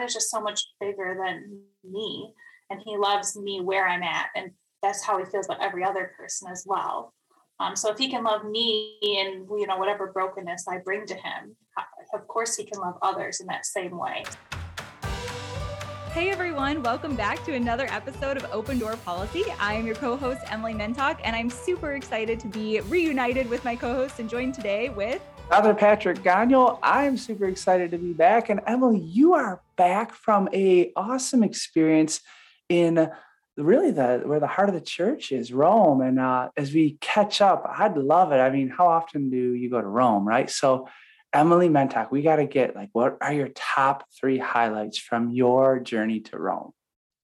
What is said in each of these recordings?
God is just so much bigger than me and he loves me where I'm at. And that's how he feels about every other person as well. Um, so if he can love me and you know whatever brokenness I bring to him, of course he can love others in that same way. Hey everyone, welcome back to another episode of Open Door Policy. I am your co-host Emily Mentok, and I'm super excited to be reunited with my co-host and joined today with Father Patrick Gagnon. I'm super excited to be back, and Emily, you are back from a awesome experience in really the where the heart of the church is rome. And uh, as we catch up i'd love it. I mean how often do you go to rome right? So emily mentok we got to get like what are your top three highlights from your journey to rome?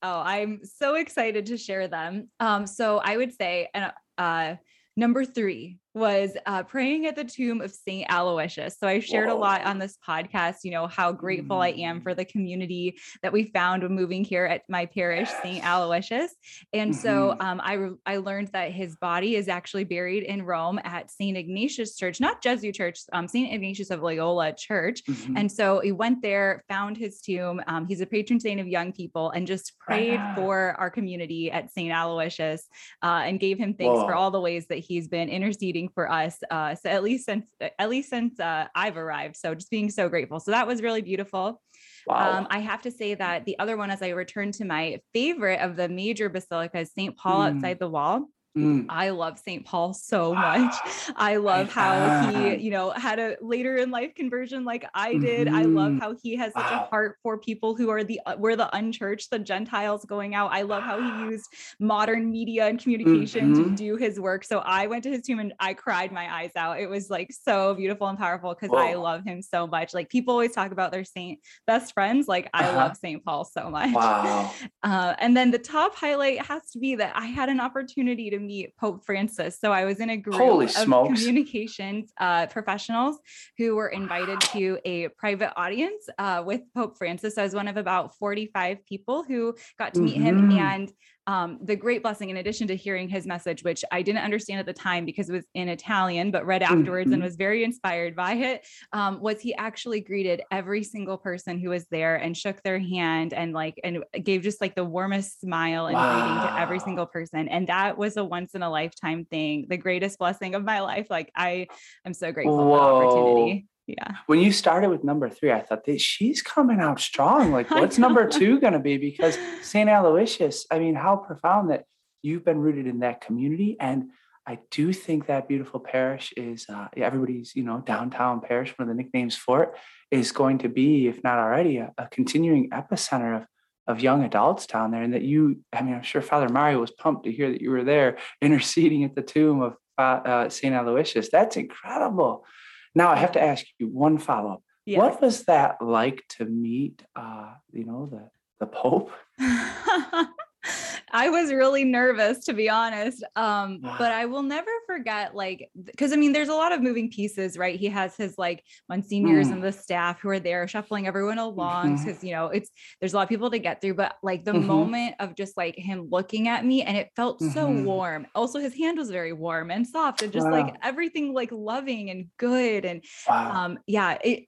Oh i'm so excited to share them. Um, so i would say uh, number three was uh, praying at the tomb of Saint Aloysius. So I shared Whoa. a lot on this podcast, you know, how grateful mm. I am for the community that we found when moving here at my parish, yes. Saint Aloysius. And mm-hmm. so um, I I learned that his body is actually buried in Rome at Saint Ignatius Church, not Jesuit Church, um, Saint Ignatius of Loyola Church. Mm-hmm. And so we went there, found his tomb. Um, he's a patron saint of young people, and just prayed for our community at Saint Aloysius, uh, and gave him thanks Whoa. for all the ways that he's been interceding for us. Uh, so at least since at least since uh, I've arrived, so just being so grateful. So that was really beautiful. Wow. Um, I have to say that the other one, as I return to my favorite of the major basilicas, St. Paul mm. outside the wall. Mm. I love St. Paul so much. I love how he, you know, had a later in life conversion like I did. Mm-hmm. I love mm-hmm. how he has such wow. a heart for people who are the uh, we're the unchurched, the Gentiles going out. I love how he used modern media and communication mm-hmm. to do his work. So I went to his tomb and I cried my eyes out. It was like so beautiful and powerful because I love him so much. Like people always talk about their saint best friends. Like I uh-huh. love St. Paul so much. Wow. Uh, and then the top highlight has to be that I had an opportunity to meet Pope Francis. So I was in a group Holy of smokes. communications uh, professionals who were invited to a private audience uh, with Pope Francis. I was one of about 45 people who got to meet mm-hmm. him. And um, the great blessing, in addition to hearing his message, which I didn't understand at the time because it was in Italian, but read afterwards mm-hmm. and was very inspired by it, um, was he actually greeted every single person who was there and shook their hand and like and gave just like the warmest smile and wow. greeting to every single person. And that was a once in a lifetime thing, the greatest blessing of my life. Like I am so grateful Whoa. for the opportunity yeah. When you started with number three i thought that she's coming out strong. Like what's number two going to be? Because saint aloysius i mean how profound that you've been rooted in that community. And i do think that beautiful parish is uh, everybody's you know downtown parish one of the nicknames for it is going to be if not already a, a continuing epicenter of of young adults down there. And that you i mean i'm sure father mario was pumped to hear that you were there interceding at the tomb of uh, saint aloysius. That's incredible now I have to ask you one follow up. Yeah. What was that like to meet, uh, you know, the the Pope? I was really nervous to be honest. Um, but I will never forget, like, because I mean, there's a lot of moving pieces, right? He has his like monsignors mm. and the staff who are there shuffling everyone along because mm-hmm. you know it's there's a lot of people to get through. But like the mm-hmm. moment of just like him looking at me and it felt mm-hmm. so warm. Also, his hand was very warm and soft and just wow. like everything like loving and good. And wow. um, yeah, it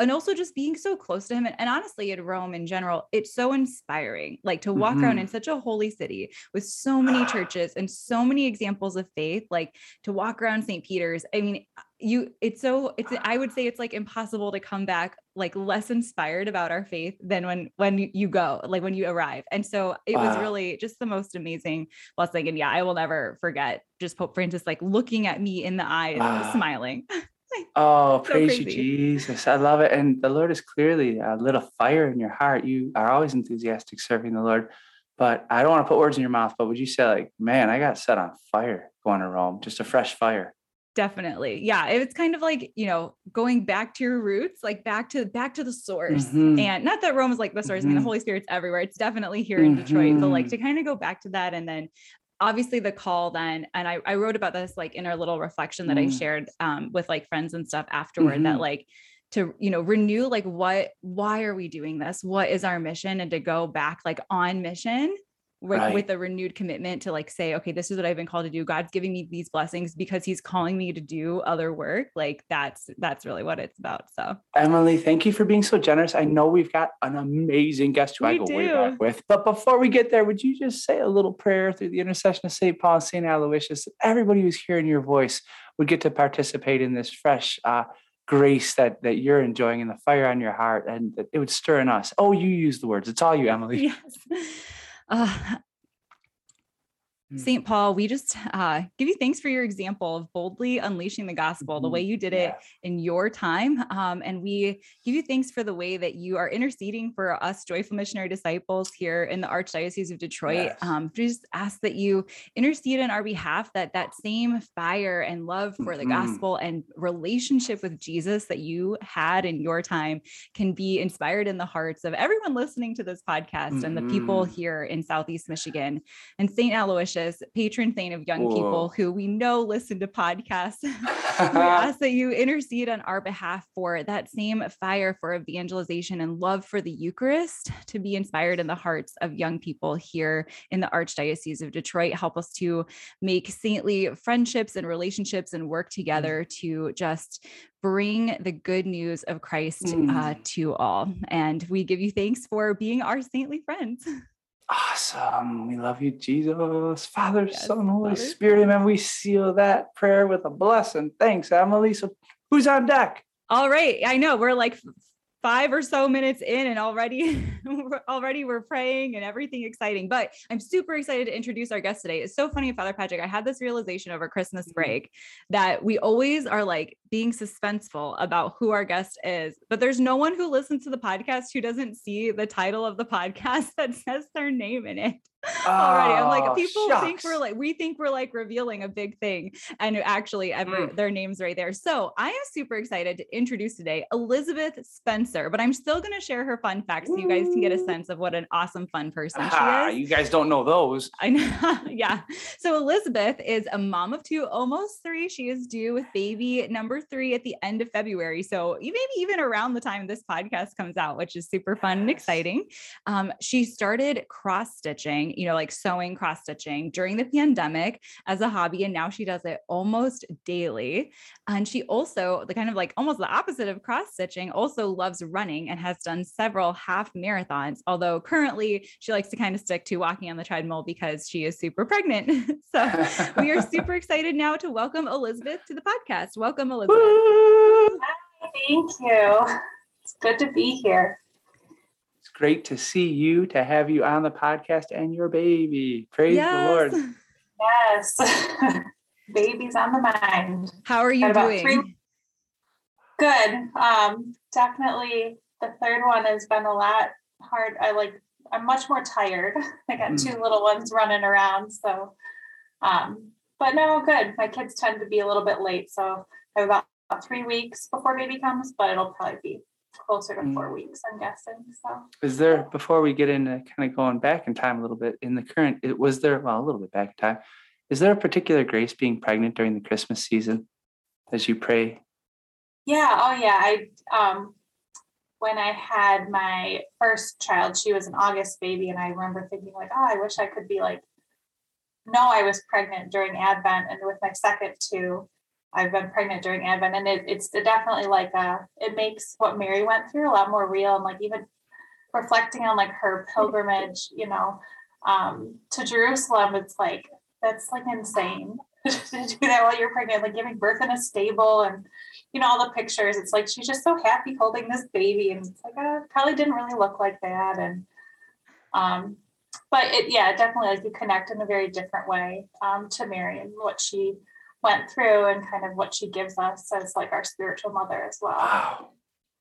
and also just being so close to him and, and, honestly at rome in general it's so inspiring like to walk mm-hmm. around in such a holy city with so many churches and so many examples of faith like to walk around st peter's i mean you it's so it's i would say it's like impossible to come back like less inspired about our faith than when when you go like when you arrive and so it wow. was really just the most amazing blessing and yeah i will never forget just pope francis like looking at me in the eyes wow. smiling Oh, so praise crazy. you, Jesus. I love it. And the Lord is clearly a little fire in your heart. You are always enthusiastic serving the Lord. But I don't want to put words in your mouth, but would you say, like, man, I got set on fire going to Rome, just a fresh fire? Definitely. Yeah. It's kind of like, you know, going back to your roots, like back to back to the source. Mm-hmm. And not that Rome is like the source. Mm-hmm. I mean, the mm-hmm. Holy Spirit's everywhere. It's definitely here in mm-hmm. Detroit, but like to kind of go back to that and then obviously the call then and I, I wrote about this like in our little reflection that mm. i shared um, with like friends and stuff afterward mm-hmm. that like to you know renew like what why are we doing this what is our mission and to go back like on mission with, Right. with a renewed commitment to like say, okay, this is what I've been called to do. God's giving me these blessings because he's calling me to do other work. Like that's that's really what it's about. So Emily, thank you for being so generous. I know we've got an amazing guest who I We go way do. back with. But before we get there, would you just say a little prayer through the intercession of St. Paul and St. Aloysius? that Everybody who's hearing your voice would get to participate in this fresh uh, grace that that you're enjoying and the fire on your heart, and that it would stir in us. Oh, you use the words. It's all you, Emily. yes. Uh. St. Paul, we just uh, give you thanks for your example of boldly unleashing the gospel, the way you did it Yes. in your time. Um, and we give you thanks for the way that you are interceding for us joyful missionary disciples here in the Archdiocese of Detroit. Yes. Um, we just ask that you intercede on our behalf, that that same fire and love for the Mhm. gospel and relationship with Jesus that you had in your time can be inspired in the hearts of everyone listening to this podcast and the people Mhm. here in Southeast Michigan. And St. Aloysius, patron saint of young people who we know listen to podcasts we ask that you intercede on our behalf for that same fire for evangelization and love for the Eucharist to be inspired in the hearts of young people here in the Archdiocese of Detroit. Help us to make saintly friendships and relationships and work together to just bring the good news of Christ uh, Mm. to all. And we give you thanks for being our saintly friends. Awesome. We love you, Jesus. Father, Yes, Son, Holy Father. Spirit. Amen. We seal that prayer with a blessing. Thanks, Emily. So who's on deck? All right. I know we're like five or so minutes in and already already we're praying and everything exciting. But I'm super excited to introduce our guest today. It's so funny, Father Patrick. I had this realization over Christmas Mhm. break that we always are like being suspenseful about who our guest is, but there's no one who listens to the podcast who doesn't see the title of the podcast that says their name in it already. I'm Oh, like, people think we're like, we think we're like revealing a big thing, and actually, ever Mm. their names right there. So I am super excited to introduce today Elizabeth Spencer, but I'm still going to share her fun facts so you guys can get a sense of what an awesome, fun person Ah, she is. you guys don't know those. I know. yeah. So Elizabeth is a mom of two, almost three. She is due with baby number three at the end of February. So maybe even around the time this podcast comes out, which is super fun and exciting. Um, she started cross stitching, you know, like sewing cross stitching during the pandemic as a hobby. And now she does it almost daily. And she also, the kind of like almost the opposite of cross stitching, also loves running and has done several half marathons. Although currently she likes to kind of stick to walking on the treadmill because she is super pregnant. so we are super excited now to welcome Elizabeth to the podcast. Welcome, Elizabeth. Woo! Thank you. It's good to be here. It's great to see you, to have you on the podcast and your baby. Praise the Lord. Yes. Baby's on the mind. How are you about doing? three- Good. Um, definitely the third one has been a lot hard. I like I'm much more tired. I got Mm. two little ones running around. So um, but no, good. My kids tend to be a little bit late. So I have about three weeks before baby comes, but it'll probably be closer to four weeks, I'm guessing. So Is there, before we get into kind of going back in time a little bit, in the current, it was there, well, a little bit back in time, is there a particular grace being pregnant during the Christmas season as you pray? Yeah. Oh, yeah. I um, when I had my first child, she was an August baby, and I remember thinking like, oh, I wish I could be like. No, I was pregnant during Advent, and with my second two, I've been pregnant during Advent, and it, it's definitely like uh it makes what Mary went through a lot more real, and like even reflecting on like her pilgrimage, you know, um, to Jerusalem. It's like that's like insane to do that while you're pregnant, like giving birth in a stable and you know, all the pictures, it's like she's just so happy holding this baby. And it's like, uh, probably didn't really look like that. And, um, but it, yeah, definitely like you connect in a very different way um, to Mary and what she went through and kind of what she gives us as like our spiritual mother as well. Wow.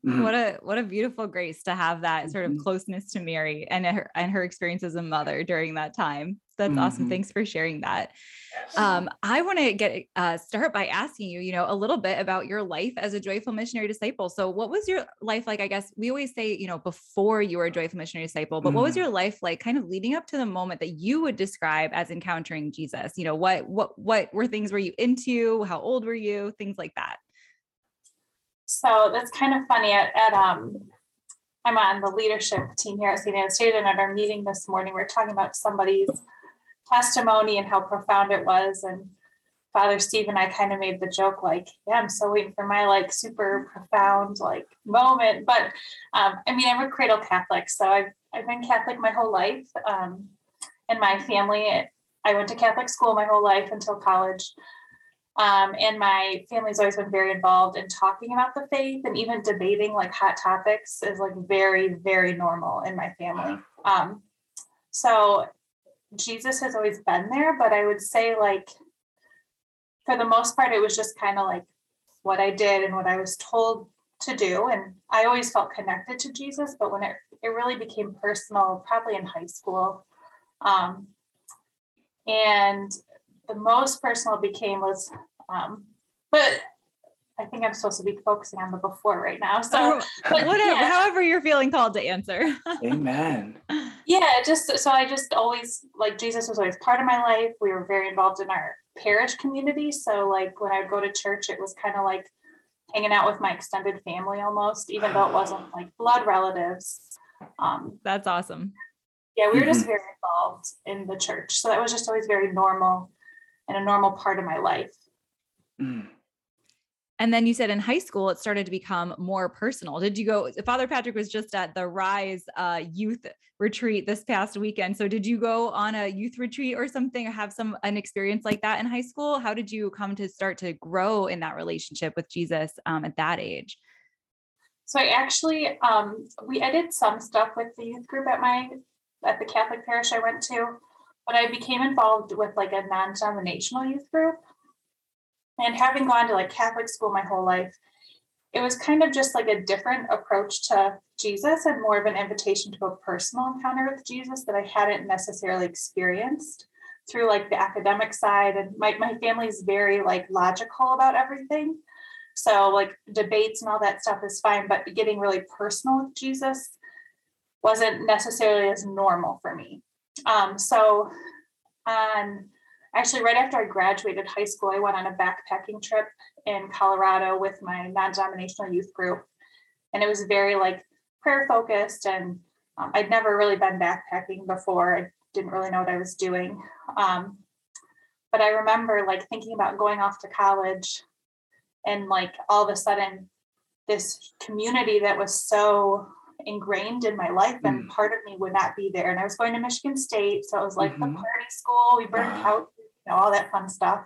Mm. What a what a beautiful grace to have that sort of Mhm. closeness to Mary and her and her experience as a mother during that time. That's awesome. Mhm. Thanks for sharing that. Yes. Um, I want to get uh, start by asking you, you know, a little bit about your life as a joyful missionary disciple. So, what was your life like? I guess we always say, you know, before you were a joyful missionary disciple, but what was Mhm. your life like, kind of leading up to the moment that you would describe as encountering Jesus? You know, what what what were things were you into? How old were you? Things like that. So that's kind of funny. At, at um, I'm on the leadership team here at St. Anastasia, and at our meeting this morning, we are talking about somebody's testimony and how profound it was. And Father Steve and I kind of made the joke, like, yeah, I'm so waiting for my like super profound like moment. But um, I mean, I'm a cradle Catholic, so I've I've been Catholic my whole life. Um, and my family, I went to Catholic school my whole life until college. Um, and my family's always been very involved in talking about the faith and even debating like hot topics is like very, very normal in my family. Um, so Jesus has always been there, but I would say like for the most part, it was just kind of like what I did and what I was told to do. And I always felt connected to Jesus, but when it, it really became personal, probably in high school. Um, and the most personal became was um, but I think I'm supposed to be focusing on the before right now. So, but, whatever, yeah. however you're feeling called to answer. Amen. Yeah, just so I just always like Jesus was always part of my life. We were very involved in our parish community. So, like when I would go to church, it was kind of like hanging out with my extended family almost, even though it wasn't like blood relatives. Um, That's awesome. Yeah, we were just mm-hmm. very involved in the church. So that was just always very normal and a normal part of my life. Mm. And then you said in high school, it started to become more personal. Did you go? Father Patrick was just at the Rise uh, Youth Retreat this past weekend. So did you go on a youth retreat or something, or have some an experience like that in high school? How did you come to start to grow in that relationship with Jesus um, at that age? So I actually, um, we I did some stuff with the youth group at my at the Catholic parish I went to, but I became involved with like a non-denominational youth group and having gone to like Catholic school my whole life, it was kind of just like a different approach to Jesus and more of an invitation to a personal encounter with Jesus that I hadn't necessarily experienced through like the academic side. And my, my family's very like logical about everything. So like debates and all that stuff is fine, but getting really personal with Jesus wasn't necessarily as normal for me. Um, so on actually right after I graduated high school, I went on a backpacking trip in Colorado with my non-denominational youth group. And it was very like prayer focused and um, I'd never really been backpacking before. I didn't really know what I was doing. Um, but I remember like thinking about going off to college and like all of a sudden this community that was so ingrained in my life and mm. part of me would not be there and i was going to michigan state so it was like mm-hmm. the party school we burned wow know, all that fun stuff.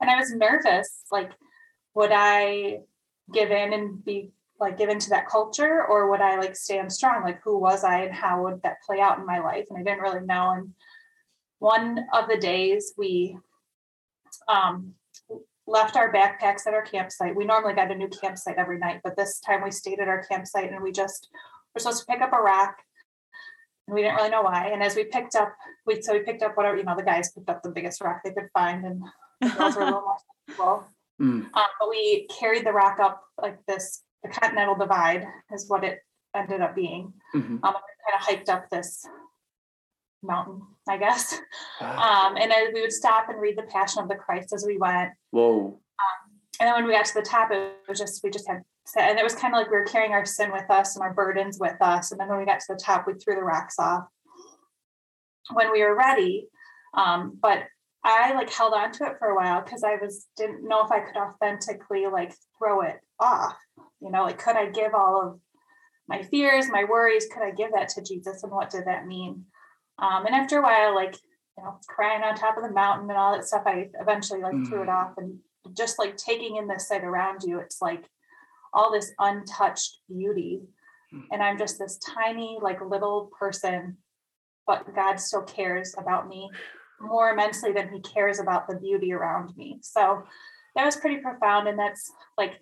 And I was nervous, like, would I give in and be like give into that culture or would I like stand strong? Like who was I and how would that play out in my life? And I didn't really know. And one of the days we um, left our backpacks at our campsite. We normally got a new campsite every night, but this time we stayed at our campsite and we just were supposed to pick up a rock and we didn't really know why. And as we picked up, we so we picked up whatever you know the guys picked up the biggest rock they could find, and the girls were a little more comfortable. Mm. Um, but we carried the rock up like this. The Continental Divide is what it ended up being. Mm-hmm. Um, kind of hiked up this mountain, I guess. Um, and we would stop and read the Passion of the Christ as we went. Whoa. Um, and then when we got to the top, it was just we just had and it was kind of like we were carrying our sin with us and our burdens with us. And then when we got to the top, we threw the rocks off when we were ready. Um, but I like held on to it for a while because I was didn't know if I could authentically like throw it off. You know, like could I give all of my fears, my worries, could I give that to Jesus and what did that mean? Um, and after a while, like, you know, crying on top of the mountain and all that stuff, I eventually like mm. threw it mm. off and just like taking in the sight around you, it's like all this untouched beauty. Hmm. And I'm just this tiny, like little person, but God still cares about me more immensely than he cares about the beauty around me. So that was pretty profound. And that's like,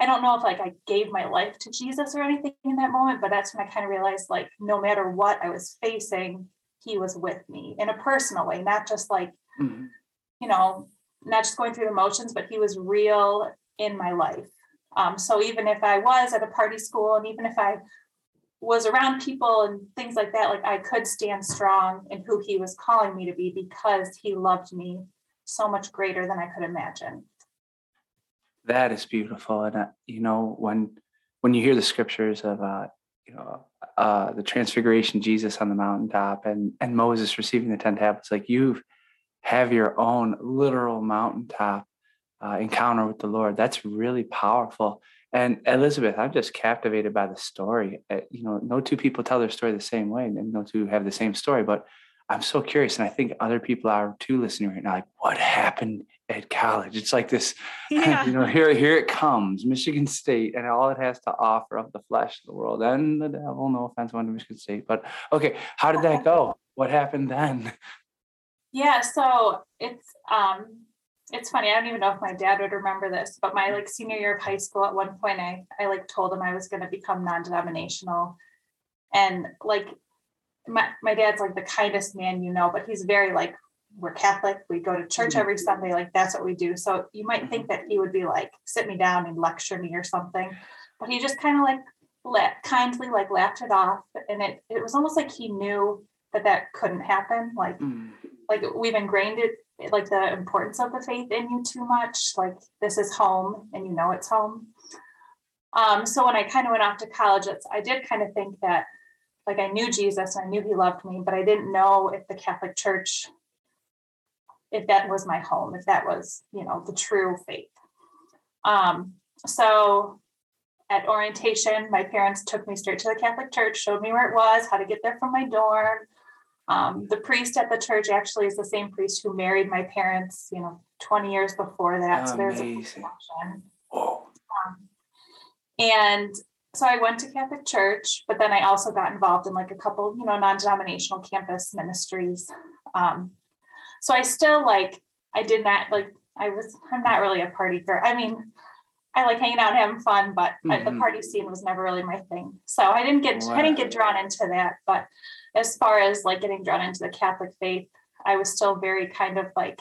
I don't know if like I gave my life to Jesus or anything in that moment, but that's when I kind of realized like no matter what I was facing, he was with me in a personal way, not just like, mm-hmm. you know, not just going through the motions, but he was real in my life. Um, so even if I was at a party school and even if I was around people and things like that, like I could stand strong in who he was calling me to be because he loved me so much greater than I could imagine. That is beautiful. And, uh, you know, when, when you hear the scriptures of, uh, you know, uh, the transfiguration, Jesus on the mountaintop, and and Moses receiving the ten tablets. Like you have your own literal mountaintop uh, encounter with the Lord. That's really powerful. And Elizabeth, I'm just captivated by the story. Uh, you know, no two people tell their story the same way, and no two have the same story. But I'm so curious, and I think other people are too listening right now. Like, what happened at college? It's like this, yeah. you know, here here it comes, Michigan State, and all it has to offer of the flesh of the world and the devil. No offense, one to Michigan State, but okay, how did that go? What happened then? Yeah, so it's um it's funny. I don't even know if my dad would remember this, but my like senior year of high school, at one point, I I like told him I was going to become non-denominational, and like my my dad's like the kindest man you know, but he's very like we're Catholic. We go to church mm-hmm. every Sunday. Like that's what we do. So you might think that he would be like sit me down and lecture me or something, but he just kind of like let kindly like laughed it off, and it it was almost like he knew that that couldn't happen. Like mm. like we've ingrained it like the importance of the faith in you too much. Like this is home and you know it's home. Um, so when I kind of went off to college, I did kind of think that like I knew Jesus and I knew he loved me, but I didn't know if the Catholic Church, if that was my home, if that was, you know, the true faith. Um, so at orientation, my parents took me straight to the Catholic Church, showed me where it was, how to get there from my dorm, um, the priest at the church actually is the same priest who married my parents, you know, 20 years before that. So there's a connection. Um, and so I went to Catholic church, but then I also got involved in like a couple, you know, non-denominational campus ministries. Um, so I still like, I did not like, I was, I'm not really a party girl. I mean, I like hanging out and having fun, but mm-hmm. the party scene was never really my thing. So I didn't get, wow. I didn't get drawn into that, but as far as like getting drawn into the Catholic faith, I was still very kind of like,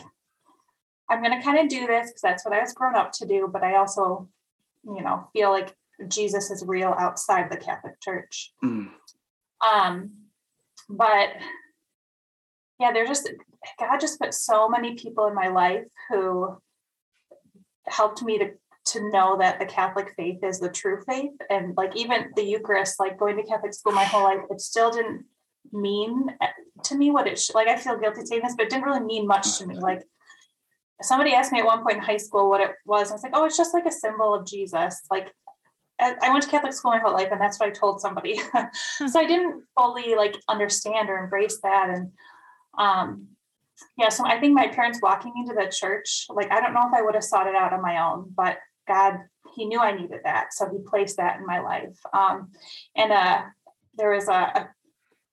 I'm going to kind of do this because that's what I was grown up to do. But I also, you know, feel like Jesus is real outside the Catholic Church. Mm. Um, but yeah, there's just God just put so many people in my life who helped me to to know that the Catholic faith is the true faith. And like even the Eucharist, like going to Catholic school my whole life, it still didn't mean eh, to me what it should like I feel guilty saying this, but it didn't really mean much to me. Like somebody asked me at one point in high school what it was. I was like, oh, it's just like a symbol of Jesus. Like I went to Catholic school my whole life, and that's what I told somebody. so I didn't fully like understand or embrace that. And um, yeah, so I think my parents walking into the church, like I don't know if I would have sought it out on my own, but God, He knew I needed that, so He placed that in my life. Um, and uh, there was a,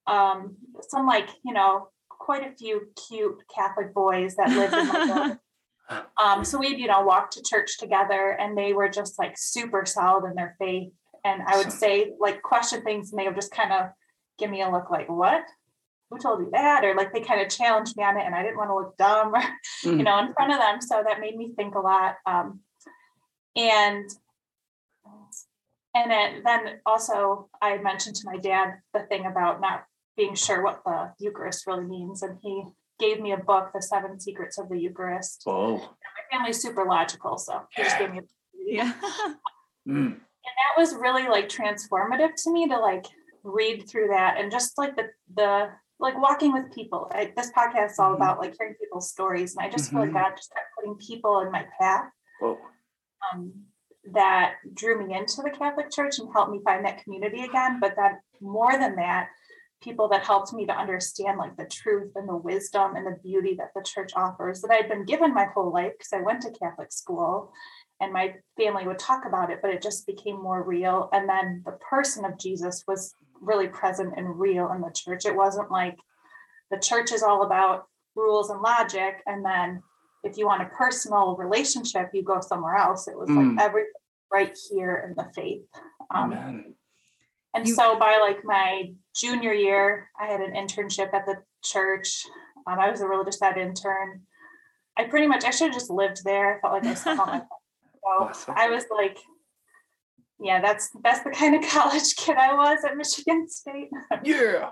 a um, some like you know quite a few cute Catholic boys that lived in my um, so we'd you know walk to church together, and they were just like super solid in their faith. And I would say like question things, and they would just kind of give me a look like, "What? Who told you that?" Or like they kind of challenged me on it, and I didn't want to look dumb, mm. you know, in front of them. So that made me think a lot. Um, and and it, then also I mentioned to my dad the thing about not being sure what the Eucharist really means. And he gave me a book, The Seven Secrets of the Eucharist. Oh. my family's super logical, so he just gave me a yeah. mm. And that was really like transformative to me to like read through that and just like the the like walking with people. I, this podcast is all mm-hmm. about like hearing people's stories, and I just mm-hmm. feel like mm-hmm. God just kept putting people in my path. Um, that drew me into the Catholic Church and helped me find that community again. But that more than that, people that helped me to understand like the truth and the wisdom and the beauty that the church offers that I'd been given my whole life because I went to Catholic school and my family would talk about it, but it just became more real. And then the person of Jesus was really present and real in the church. It wasn't like the church is all about rules and logic. And then if you want a personal relationship, you go somewhere else. It was mm. like everything right here in the faith. Um. And you, so by like my junior year, I had an internship at the church. Um, I was a religious ed intern. I pretty much I should have just lived there. I felt like I slept on my so awesome. I was like, yeah, that's that's the kind of college kid I was at Michigan State. yeah.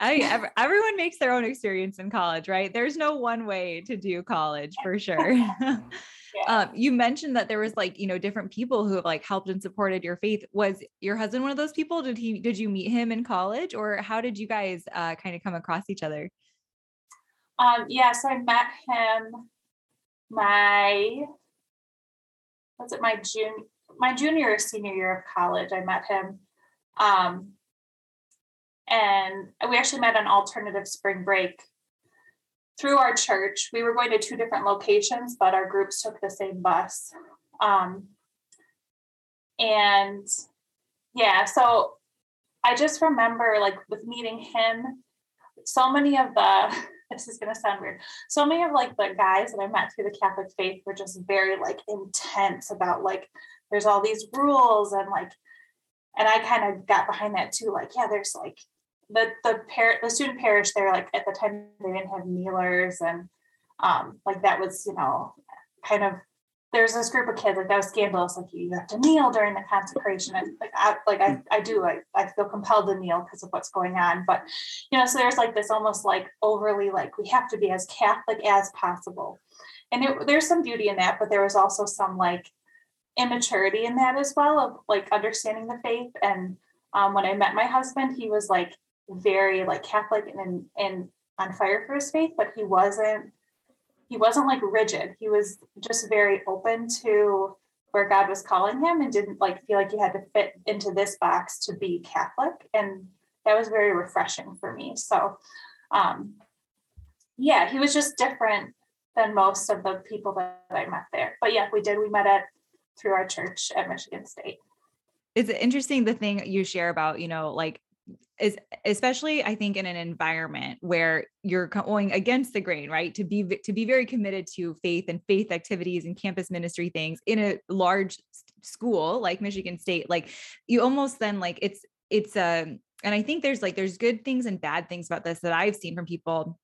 I everyone makes their own experience in college, right? There's no one way to do college for sure. yeah. um, you mentioned that there was like you know different people who have like helped and supported your faith. Was your husband one of those people? Did he did you meet him in college, or how did you guys uh, kind of come across each other? Um, yes, I met him my what's it my June my junior or senior year of college. I met him. Um, and we actually met on alternative spring break through our church. We were going to two different locations, but our groups took the same bus. Um, and yeah, so I just remember like with meeting him, so many of the this is to sound weird. So many of like the guys that I met through the Catholic faith were just very like intense about like there's all these rules and like and I kind of got behind that too. Like, yeah, there's like the the par- the student parish there, like at the time they didn't have kneelers and um like that was, you know, kind of there's this group of kids like that was scandalous like you have to kneel during the consecration and like I like I, I do I, I feel compelled to kneel because of what's going on but you know so there's like this almost like overly like we have to be as catholic as possible. And it, there's some beauty in that but there was also some like immaturity in that as well of like understanding the faith and um, when i met my husband he was like very like catholic and and on fire for his faith but he wasn't he wasn't like rigid. He was just very open to where god was calling him and didn't like feel like he had to fit into this box to be catholic and that was very refreshing for me. So um yeah he was just different than most of the people that i met there. But yeah we did we met at through our church at Michigan State. It's interesting the thing you share about, you know, like is especially I think in an environment where you're going against the grain, right? To be to be very committed to faith and faith activities and campus ministry things in a large school like Michigan State, like you almost then like it's it's a um, and I think there's like there's good things and bad things about this that I've seen from people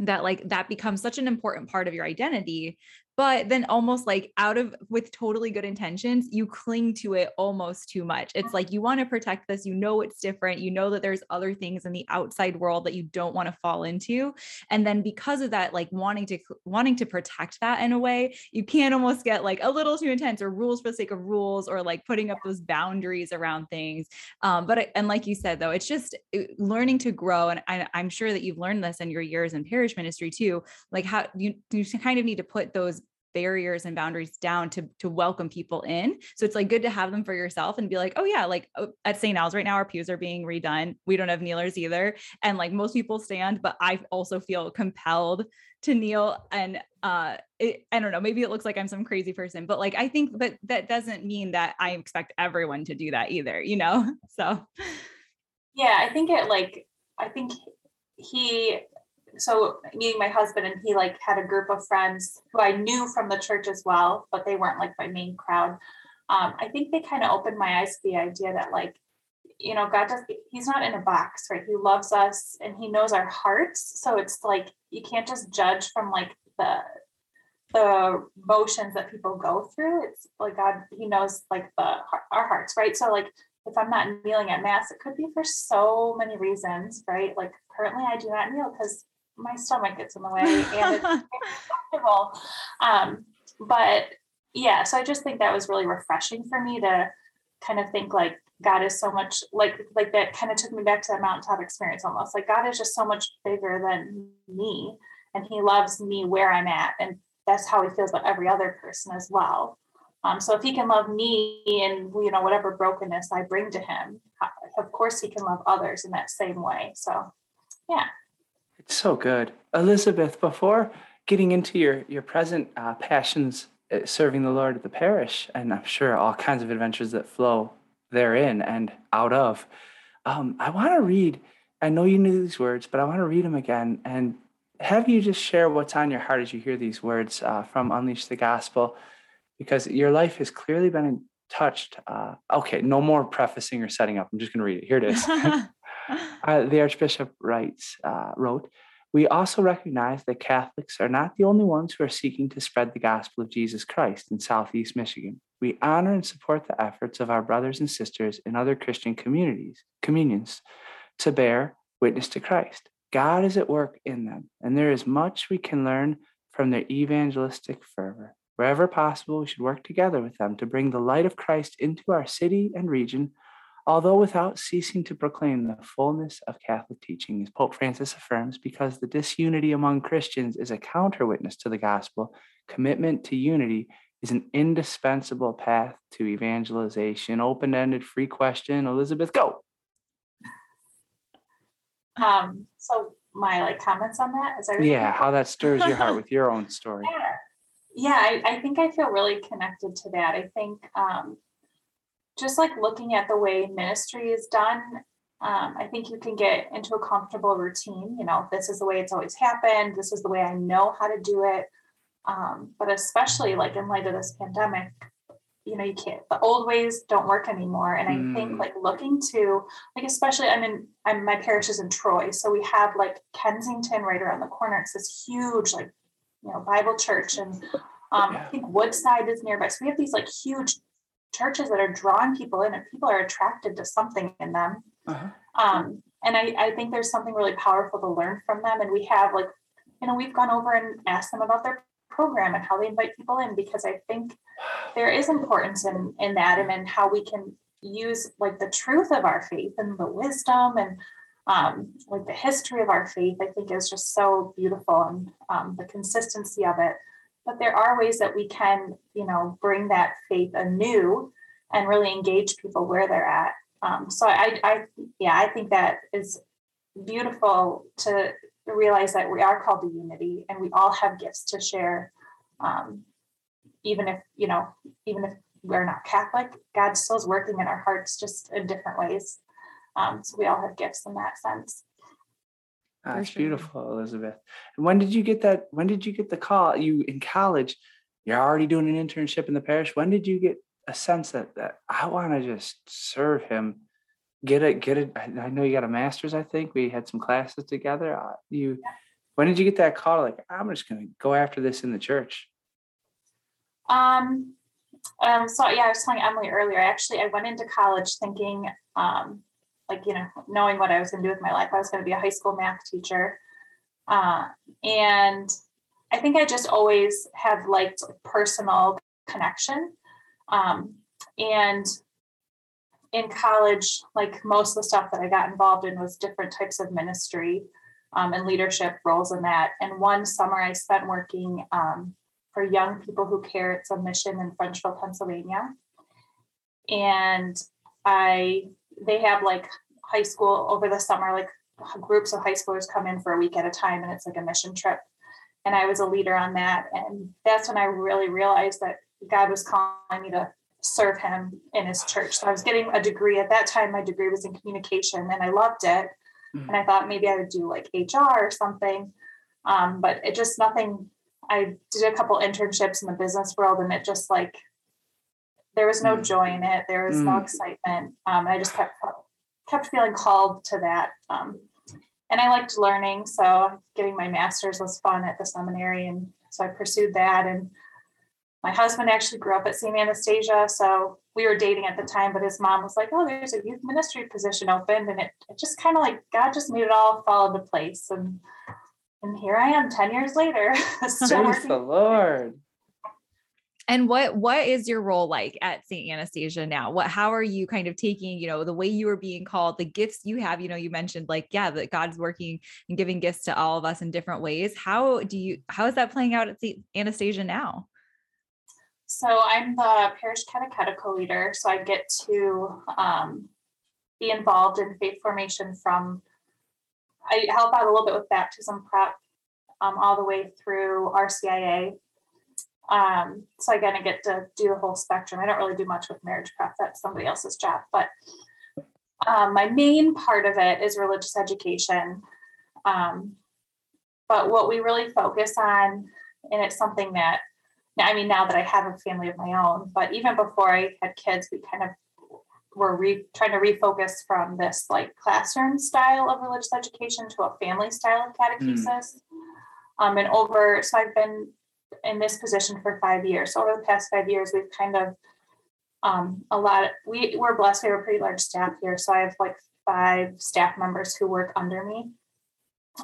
that like that becomes such an important part of your identity but then almost like out of with totally good intentions you cling to it almost too much. It's like you want to protect this you know it's different you know that there's other things in the outside world that you don't want to fall into and then because of that like wanting to wanting to protect that in a way you can almost get like a little too intense or rules for the sake of rules or like putting up those boundaries around things. Um but and like you said though it's just uh, learning to grow and I, i'm sure that you've learned this in your years in parish ministry too like how you you kind of need to put those barriers and boundaries down to to welcome people in. So it's like good to have them for yourself and be like, oh yeah, like oh, at St. Al's right now, our pews are being redone. We don't have kneelers either, and like most people stand, but I also feel compelled to kneel and uh it, i don't know maybe it looks like i'm some crazy person but like i think but that doesn't mean that i expect everyone to do that either you know so yeah i think it like i think he so meeting my husband and he like had a group of friends who I knew from the church as well, but they weren't like my main crowd. Um, I think they kind of opened my eyes to the idea that like, you know, God does he's not in a box, right? He loves us and he knows our hearts. So it's like you can't just judge from like the the motions that people go through. It's like God, he knows like the our hearts, right? So like if I'm not kneeling at mass, it could be for so many reasons, right? Like currently I do not kneel because my stomach gets in the way and it's uncomfortable. Um, but yeah, so I just think that was really refreshing for me to kind of think like God is so much like like that kind of took me back to that mountaintop experience almost. Like God is just so much bigger than me and he loves me where I'm at. And that's how he feels about every other person as well. Um, so if he can love me and you know whatever brokenness I bring to him, of course he can love others in that same way. So yeah. So good. Elizabeth, before getting into your, your present uh, passions uh, serving the Lord at the parish, and I'm sure all kinds of adventures that flow therein and out of, um, I want to read. I know you knew these words, but I want to read them again and have you just share what's on your heart as you hear these words uh, from Unleash the Gospel, because your life has clearly been touched. Uh, okay, no more prefacing or setting up. I'm just going to read it. Here it is. uh, the Archbishop writes, uh, wrote, we also recognize that Catholics are not the only ones who are seeking to spread the gospel of Jesus Christ in Southeast Michigan. We honor and support the efforts of our brothers and sisters in other Christian communities, communions, to bear witness to Christ. God is at work in them, and there is much we can learn from their evangelistic fervor. Wherever possible, we should work together with them to bring the light of Christ into our city and region, although without ceasing to proclaim the fullness of Catholic teaching, as Pope Francis affirms, because the disunity among Christians is a counter witness to the gospel. Commitment to unity is an indispensable path to evangelization. Open ended, free question. Elizabeth, go. Um, so my like comments on that is that yeah, how that stirs your heart with your own story. Yeah, yeah I, I think I feel really connected to that. I think um, just like looking at the way ministry is done, um, I think you can get into a comfortable routine. You know, this is the way it's always happened. This is the way I know how to do it. Um, but especially like in light of this pandemic, you know, you can't, the old ways don't work anymore. And I mm. think like looking to, like, especially I'm in, I'm, my parish is in Troy. So we have like Kensington right around the corner. It's this huge, like, you know, Bible church. And um, yeah. I think Woodside is nearby. So we have these like huge churches that are drawing people in and people are attracted to something in them. Uh-huh. Um, and I, I think there's something really powerful to learn from them. And we have like, you know, we've gone over and asked them about their program and how they invite people in because I think there is importance in in that and in how we can use like the truth of our faith and the wisdom and um, like the history of our faith i think is just so beautiful and um, the consistency of it but there are ways that we can you know bring that faith anew and really engage people where they're at. Um, so I, I yeah i think that is beautiful to realize that we are called to unity and we all have gifts to share. Um, even if you know even if we're not catholic god still is working in our hearts just in different ways. Um, so we all have gifts in that sense that's sure. beautiful elizabeth. And when did you get that when did you get the call? You in college you're already doing an internship in the parish. When did you get a sense that that i want to just serve him? Get it get it i know you got a master's i think. We had some classes together. Uh, you when did you get that call? Like i'm just going to go after this in the church. Um, um, so yeah, I was telling Emily earlier. Actually, I went into college thinking, um, like you know, knowing what I was going to do with my life. I was going to be a high school math teacher, uh, and I think I just always have liked personal connection. Um, and in college, like most of the stuff that I got involved in was different types of ministry um, and leadership roles in that. And one summer I spent working um, for young people who care. It's a mission in Frenchville, Pennsylvania. And I they have like high school over the summer, like groups of high schoolers come in for a week at a time and it's like a mission trip. And I was a leader on that. And that's when I really realized that God was calling me to serve him in his church. So I was getting a degree at that time. My degree was in communication and I loved it. Mm-hmm. And I thought maybe I would do like HR or something. Um, but it just nothing I did a couple internships in the business world and it just like there was no mm. joy in it. There was mm. no excitement. Um, I just kept kept feeling called to that. Um, and I liked learning, so getting my master's was fun at the seminary, and so I pursued that. And my husband actually grew up at St. Anastasia, so we were dating at the time. But his mom was like, "Oh, there's a youth ministry position open," and it, it just kind of like God just made it all fall into place. And and here I am 10 years later. Praise the Lord. And what what is your role like at St. Anastasia now? What how are you kind of taking, you know, the way you were being called, the gifts you have, you know, you mentioned like, yeah, that God's working and giving gifts to all of us in different ways. How do you how is that playing out at St. Anastasia now? So I'm the parish catechetical leader. So I get to um, be involved in faith formation from I help out a little bit with baptism prep um, all the way through RCIA. Um, so again, I get to do the whole spectrum. I don't really do much with marriage prep. That's somebody else's job. But um, my main part of it is religious education. Um, but what we really focus on, and it's something that, I mean, now that I have a family of my own, but even before I had kids, we kind of we're re- trying to refocus from this like classroom style of religious education to a family style of catechesis. Mm. Um, and over, so I've been in this position for five years. So over the past five years, we've kind of um, a lot. Of, we we're blessed. We have a pretty large staff here, so I have like five staff members who work under me.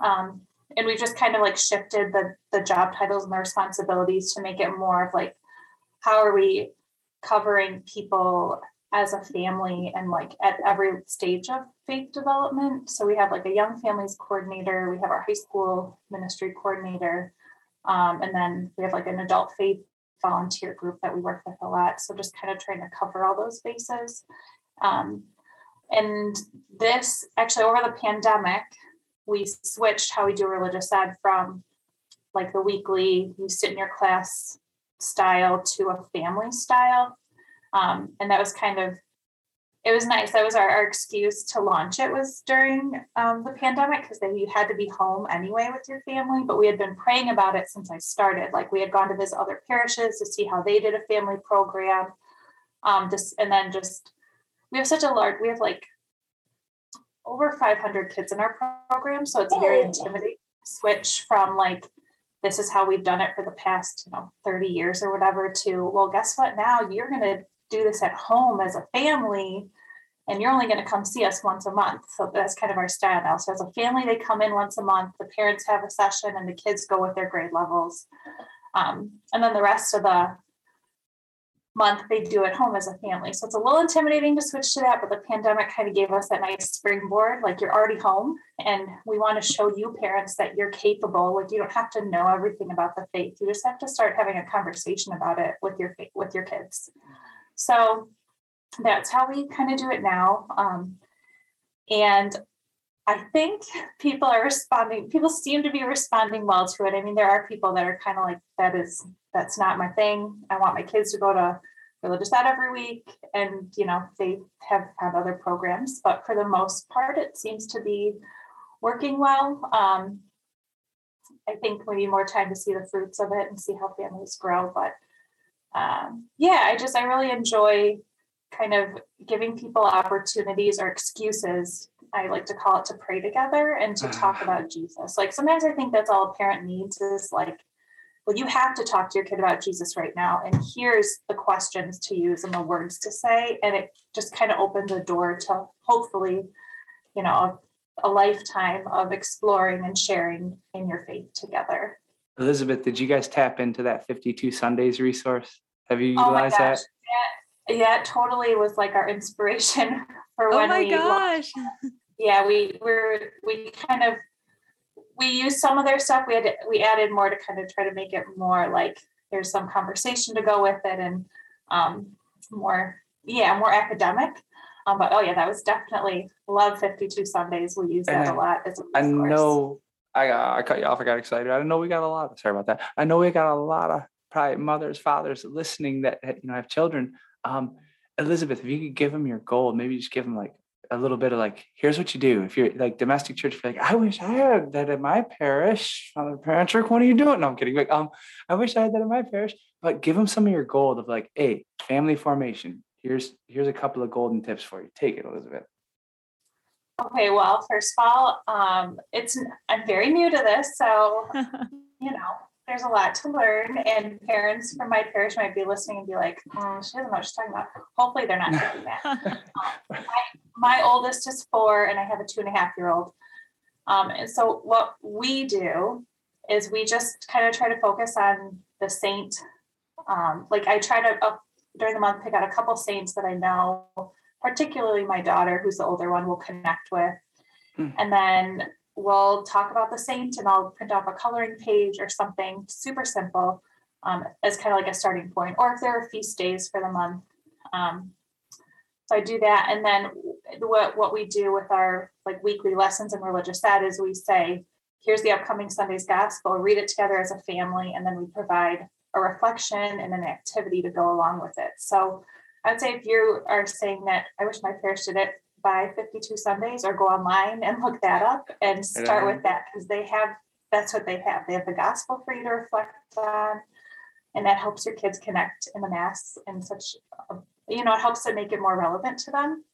Um, and we've just kind of like shifted the the job titles and the responsibilities to make it more of like how are we covering people as a family and like at every stage of faith development. So we have like a young families coordinator, we have our high school ministry coordinator, um, and then we have like an adult faith volunteer group that we work with a lot. So just kind of trying to cover all those bases. Um, and this actually over the pandemic, we switched how we do religious ed from like the weekly, you sit in your class style to a family style. Um, and that was kind of it was nice. That was our, our excuse to launch it was during um, the pandemic because then you had to be home anyway with your family. But we had been praying about it since I started. Like we had gone to visit other parishes to see how they did a family program. Um, just and then just we have such a large. We have like over 500 kids in our program, so it's very intimidating. Switch from like this is how we've done it for the past you know 30 years or whatever to well guess what now you're going to do this at home as a family and you're only going to come see us once a month. So that's kind of our style. Now so as a family they come in once a month the parents have a session and the kids go with their grade levels. Um, and then the rest of the month they do at home as a family. So it's a little intimidating to switch to that but the pandemic kind of gave us that nice springboard like you're already home and we want to show you parents that you're capable. Like you don't have to know everything about the faith. You just have to start having a conversation about it with your with your kids so that's how we kind of do it now. Um, and I think people are responding, people seem to be responding well to it. I mean, there are people that are kind of like, that is, that's not my thing. I want my kids to go to religious ed every week. And, you know, they have had other programs, but for the most part, it seems to be working well. Um, I think we need more time to see the fruits of it and see how families grow. But um, yeah, I just, I really enjoy kind of giving people opportunities or excuses. I like to call it to pray together and to talk about Jesus. Like sometimes I think that's all a parent needs is like, well, you have to talk to your kid about Jesus right now. And here's the questions to use and the words to say. And it just kind of opens the door to hopefully, you know, a, a lifetime of exploring and sharing in your faith together. Elizabeth, did you guys tap into that 52 Sundays resource? Have you oh utilized that? Yeah, yeah, it totally was like our inspiration for when. we. oh my we gosh. yeah, we were we kind of we used some of their stuff. We had to, we added more to kind of try to make it more like there's some conversation to go with it and um, more yeah more academic. Um, but oh yeah, that was definitely love 52 Sundays. We use that and a lot. As a I know I uh, I cut you off. I got excited. I know we got a lot. Sorry about that. I know we got a lot of probably mothers, fathers listening that you know have children. Um, Elizabeth, if you could give them your goal, maybe just give them like a little bit of like, here's what you do. If you're like domestic church, like, I wish I had that in my parish. Father Patrick, what are you doing? No, I'm kidding. Like, um, I wish I had that in my parish. But give them some of your gold of like, hey, family formation. Here's here's a couple of golden tips for you. Take it, Elizabeth. Okay, well, first of all, um, it's I'm very new to this, so you know, there's a lot to learn. And parents from my parish might be listening and be like, mm, she doesn't know what she's talking about. Hopefully, they're not doing that. um, my, my, oldest is four, and I have a two and a half year old. Um, and so, what we do is we just kind of try to focus on the saint. Um, like, I try to, uh, during the month, pick out a couple saints that I know, particularly my daughter, who's the older one, will connect with. Mm. And then we'll talk about the saint and I'll print off a coloring page or something super simple um, as kind of like a starting point, or if there are feast days for the month. Um, so I do that. And then what, what we do with our like weekly lessons in religious ed is we say, here's the upcoming Sunday's gospel, read it together as a family, and then we provide a reflection and an activity to go along with it. So I'd say if you are saying that I wish my parish did it, buy 52 Sundays or go online and look that up and start with that because they have that's what they have. They have the gospel for you to reflect on, and that helps your kids connect in the mass in such you know it helps to make it more relevant to them.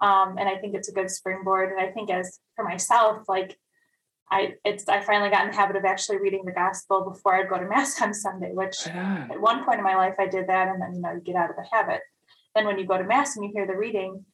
Um, and I think it's a good springboard. And I think as for myself, like I it's I finally got in the habit of actually reading the gospel before I'd go to mass on Sunday, which at one point in my life I did that, and then you know you get out of the habit. Then when you go to mass and you hear the reading,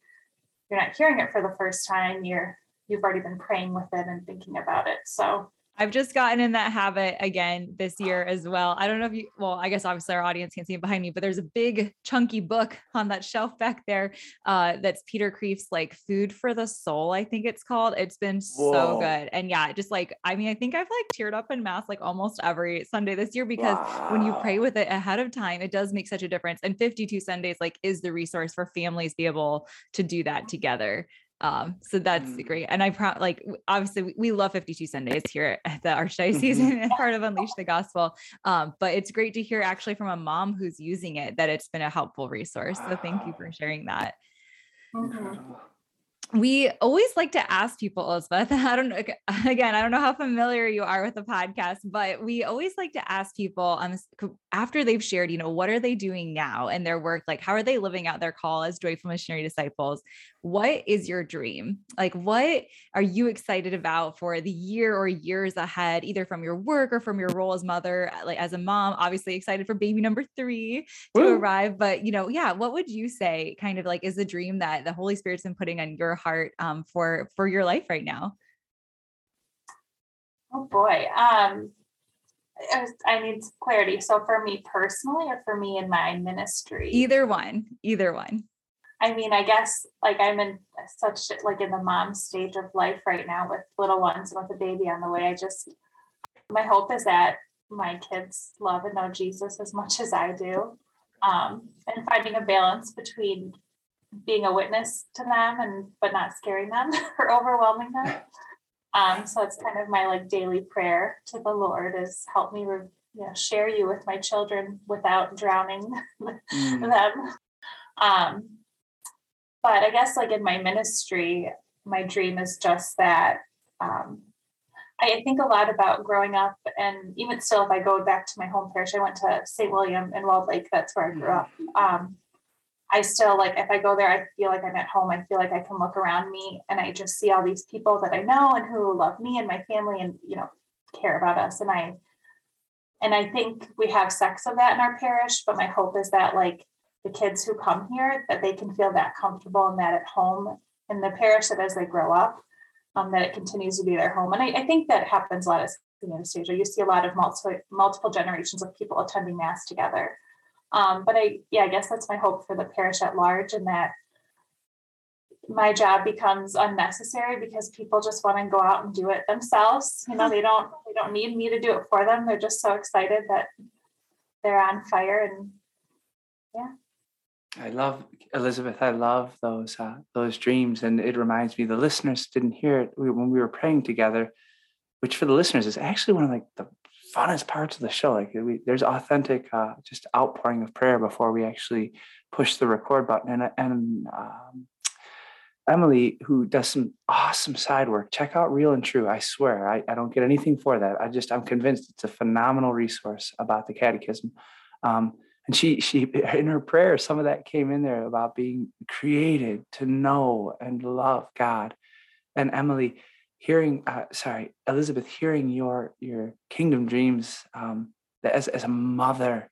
you're not hearing it for the first time. You're you've already been praying with it and thinking about it. So I've just gotten in that habit again this year as well. I don't know if you, well, I guess obviously our audience can't see it behind me, but there's a big chunky book on that shelf back there uh, that's Peter Kreeft's like Food for the Soul, I think it's called. It's been Whoa. so good. And yeah, just like, I mean, I think I've like teared up in mass like almost every Sunday this year because wow. when you pray with it ahead of time, it does make such a difference. And 52 Sundays like is the resource for families be able to do that together. Um, so that's mm. great. And I pro- like obviously we, we love 52 Sundays here at the Archdiocese mm-hmm. and part of Unleash the Gospel. Um, but it's great to hear actually from a mom who's using it that it's been a helpful resource. So thank you for sharing that. Mm-hmm we always like to ask people, Elizabeth. I don't know. Again, I don't know how familiar you are with the podcast, but we always like to ask people um, after they've shared, you know, what are they doing now in their work? Like, how are they living out their call as joyful missionary disciples? What is your dream? Like, what are you excited about for the year or years ahead, either from your work or from your role as mother, like as a mom? Obviously, excited for baby number three to Woo. arrive, but you know, yeah, what would you say? Kind of like is the dream that the Holy Spirit's been putting on your heart um, for for your life right now? Oh boy, um, I need clarity. So for me personally, or for me in my ministry? Either one. Either one. I mean, I guess like I'm in such like in the mom stage of life right now with little ones and with a baby on the way. I just my hope is that my kids love and know Jesus as much as I do. Um, and finding a balance between being a witness to them and but not scaring them or overwhelming them. Um, so it's kind of my like daily prayer to the Lord is help me re- you know, share you with my children without drowning mm. them. Um, but I guess like in my ministry, my dream is just that um, I think a lot about growing up, and even still, if I go back to my home parish, I went to St. William in Walled Lake. That's where I grew up. Um, I still like if I go there, I feel like I'm at home. I feel like I can look around me and I just see all these people that I know and who love me and my family and you know care about us. And I and I think we have sex of that in our parish, but my hope is that like the kids who come here that they can feel that comfortable and that at home in the parish that as they grow up, um, that it continues to be their home. And I, I think that happens a lot the Anastasia. You see a lot of multiple multiple generations of people attending mass together. Um, but I, yeah, I guess that's my hope for the parish at large, and that my job becomes unnecessary because people just want to go out and do it themselves. You know, they don't they don't need me to do it for them. They're just so excited that they're on fire, and yeah. I love Elizabeth. I love those uh, those dreams, and it reminds me. The listeners didn't hear it when we were praying together, which for the listeners is actually one of like the funnest parts of the show. Like we, there's authentic, uh, just outpouring of prayer before we actually push the record button. And and um, Emily, who does some awesome side work, check out Real and True. I swear, I, I don't get anything for that. I just I'm convinced it's a phenomenal resource about the Catechism. Um, and she she in her prayer, some of that came in there about being created to know and love God. And Emily, hearing uh, sorry elizabeth hearing your your kingdom dreams um as, as a mother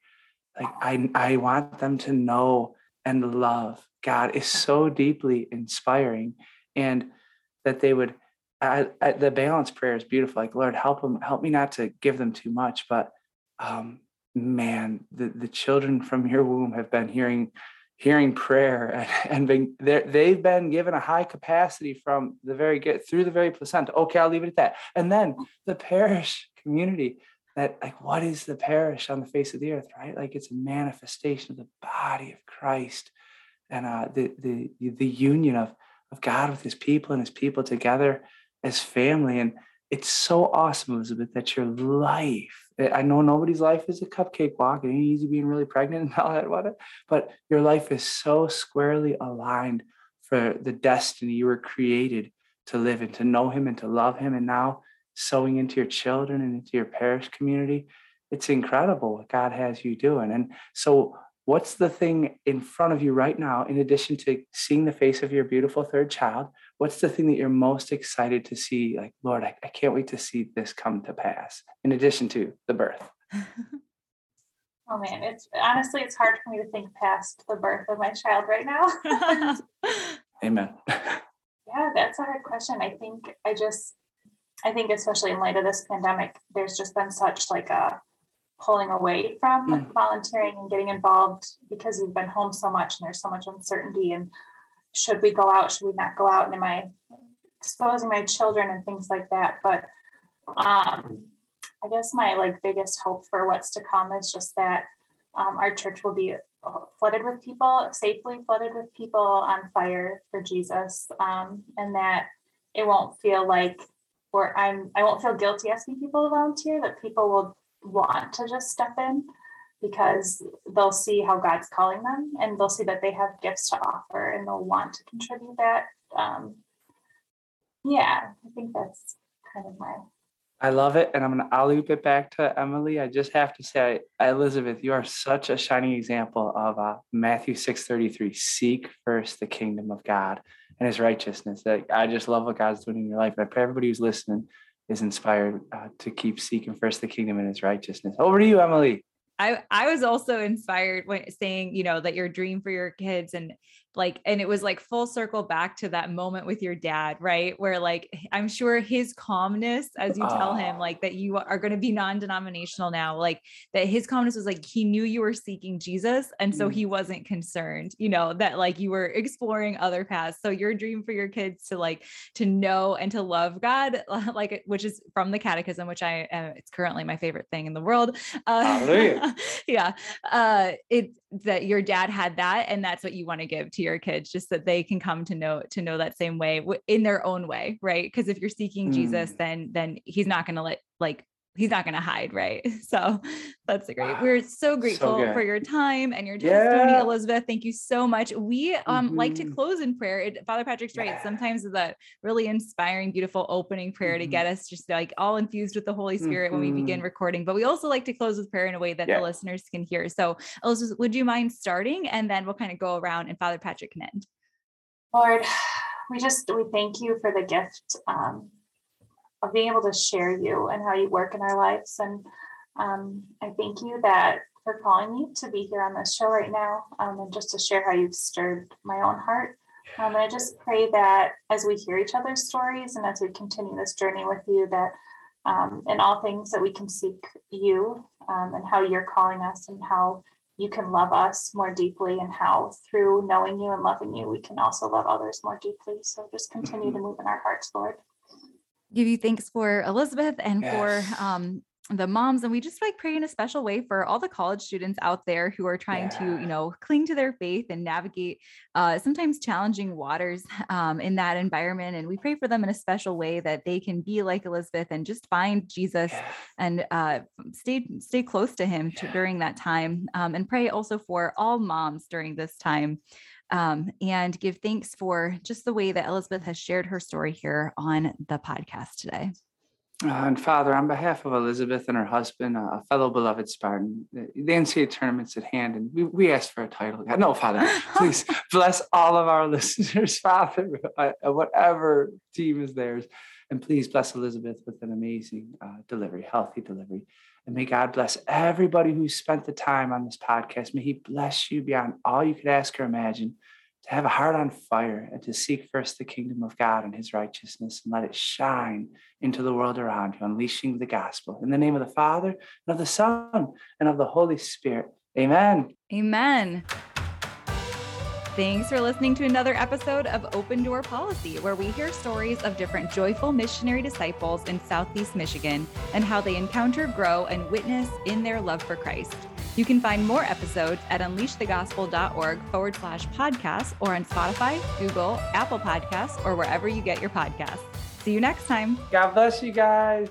like i i want them to know and love. God is so deeply inspiring and that they would I, I, the balance prayer is beautiful like lord help them help me not to give them too much but um man the the children from your womb have been hearing hearing prayer and, and they've been given a high capacity from the very get through the very placenta. Okay, I'll leave it at that. And then the parish community that like what is the parish on the face of the earth, right? Like it's a manifestation of the body of Christ and uh, the the the union of of God with His people and His people together as family. And it's so awesome, Elizabeth, that your life Eh, I know nobody's life is a cupcake walk. It ain't easy being really pregnant and all that, what, but your life is so squarely aligned for the destiny you were created to live and to know Him and to love Him. And now sowing into your children and into your parish community, it's incredible what God has you doing. And so, what's the thing in front of you right now, in addition to seeing the face of your beautiful third child? what's the thing that you're most excited to see? Like, Lord, I, I can't wait to see this come to pass, in addition to the birth. Oh man, it's honestly it's hard for me to think past the birth of my child right now. Amen. yeah, that's a hard question. I think I just, I think especially in light of this pandemic, there's just been such like a pulling away from mm. volunteering and getting involved because we've been home so much and there's so much uncertainty and should we go out should we not go out and am i exposing my children and things like that but um i guess my like biggest hope for what's to come is just that um, our church will be flooded with people safely flooded with people on fire for jesus um, and that it won't feel like or i'm i won't feel guilty asking people to volunteer that people will want to just step in because they'll see how God's calling them and they'll see that they have gifts to offer and they'll want to contribute that. Um, yeah, I think that's kind of my. I love it. And I'm going to I'll loop it back to Emily. I just have to say, Elizabeth, you are such a shining example of uh, Matthew 6.33, seek first the kingdom of God and his righteousness. That I just love what God's doing in your life. And I pray everybody who's listening is inspired uh, to keep seeking first the kingdom and his righteousness. Over to you, Emily. I, I was also inspired when saying, you know, that your dream for your kids and like and it was like full circle back to that moment with your dad right? Where like i'm sure his calmness as you tell him like that you are going to be non-denominational now like that his calmness was like he knew you were seeking jesus and so mm. he wasn't concerned you know that like you were exploring other paths. So your dream for your kids to like to know and to love god like which is from the catechism which i uh, it's currently my favorite thing in the world uh, yeah uh it that your dad had that and that's what you want to give to your kids just that they can come to know to know that same way in their own way right because if you're seeking mm. jesus then then he's not going to let like he's not going to hide right so that's great we're so grateful so for your time and your testimony yeah. elizabeth thank you so much we um mm-hmm. like to mm-hmm. close in prayer it, father patrick's yeah. right sometimes the really inspiring beautiful opening prayer mm-hmm. to get us just like all infused with the holy spirit mm-hmm. when we begin mm-hmm. recording but we also like to close with prayer in a way that yeah. the listeners can hear so elizabeth would you mind starting and then we'll kind of go around and father patrick can end lord we just we thank you for the gift um of being able to share you and how you work in our lives. And um, I thank you that for calling me to be here on this show right now um, and just to share how you've stirred my own heart. Um, and I just pray that as we hear each other's stories and as we continue this journey with you, that um, in all things that we can seek you um, and how you're calling us and how you can love us more deeply and how through knowing you and loving you, we can also love others more deeply. So just continue to move in our hearts, Lord give you thanks for Elizabeth and yes. for um, the moms and we just like pray in a special way for all the college students out there who are trying yeah. to you know cling to their faith and navigate uh, sometimes challenging waters um, in that environment and we pray for them in a special way that they can be like elizabeth and just find jesus yeah. and uh, stay stay close to him to, during that time um, and pray also for all moms during this time um, and give thanks for just the way that Elizabeth has shared her story here on the podcast today. Uh, and Father, on behalf of Elizabeth and her husband, uh, a fellow beloved Spartan, the NCAA tournament's at hand, and we, we asked for a title. No, Father, please bless all of our listeners, Father, uh, whatever team is theirs. And please bless Elizabeth with an amazing uh, delivery, healthy delivery. And may God bless everybody who spent the time on this podcast. May He bless you beyond all you could ask or imagine to have a heart on fire and to seek first the kingdom of God and His righteousness and let it shine into the world around you, unleashing the gospel. In the name of the Father, and of the Son, and of the Holy Spirit. Amen. Amen. Thanks for listening to another episode of Open Door Policy, where we hear stories of different joyful missionary disciples in Southeast Michigan and how they encounter, grow, and witness in their love for Christ. You can find more episodes at unleashthegospel.org forward slash podcast or on Spotify, Google, Apple Podcasts, or wherever you get your podcasts. See you next time. God bless you guys.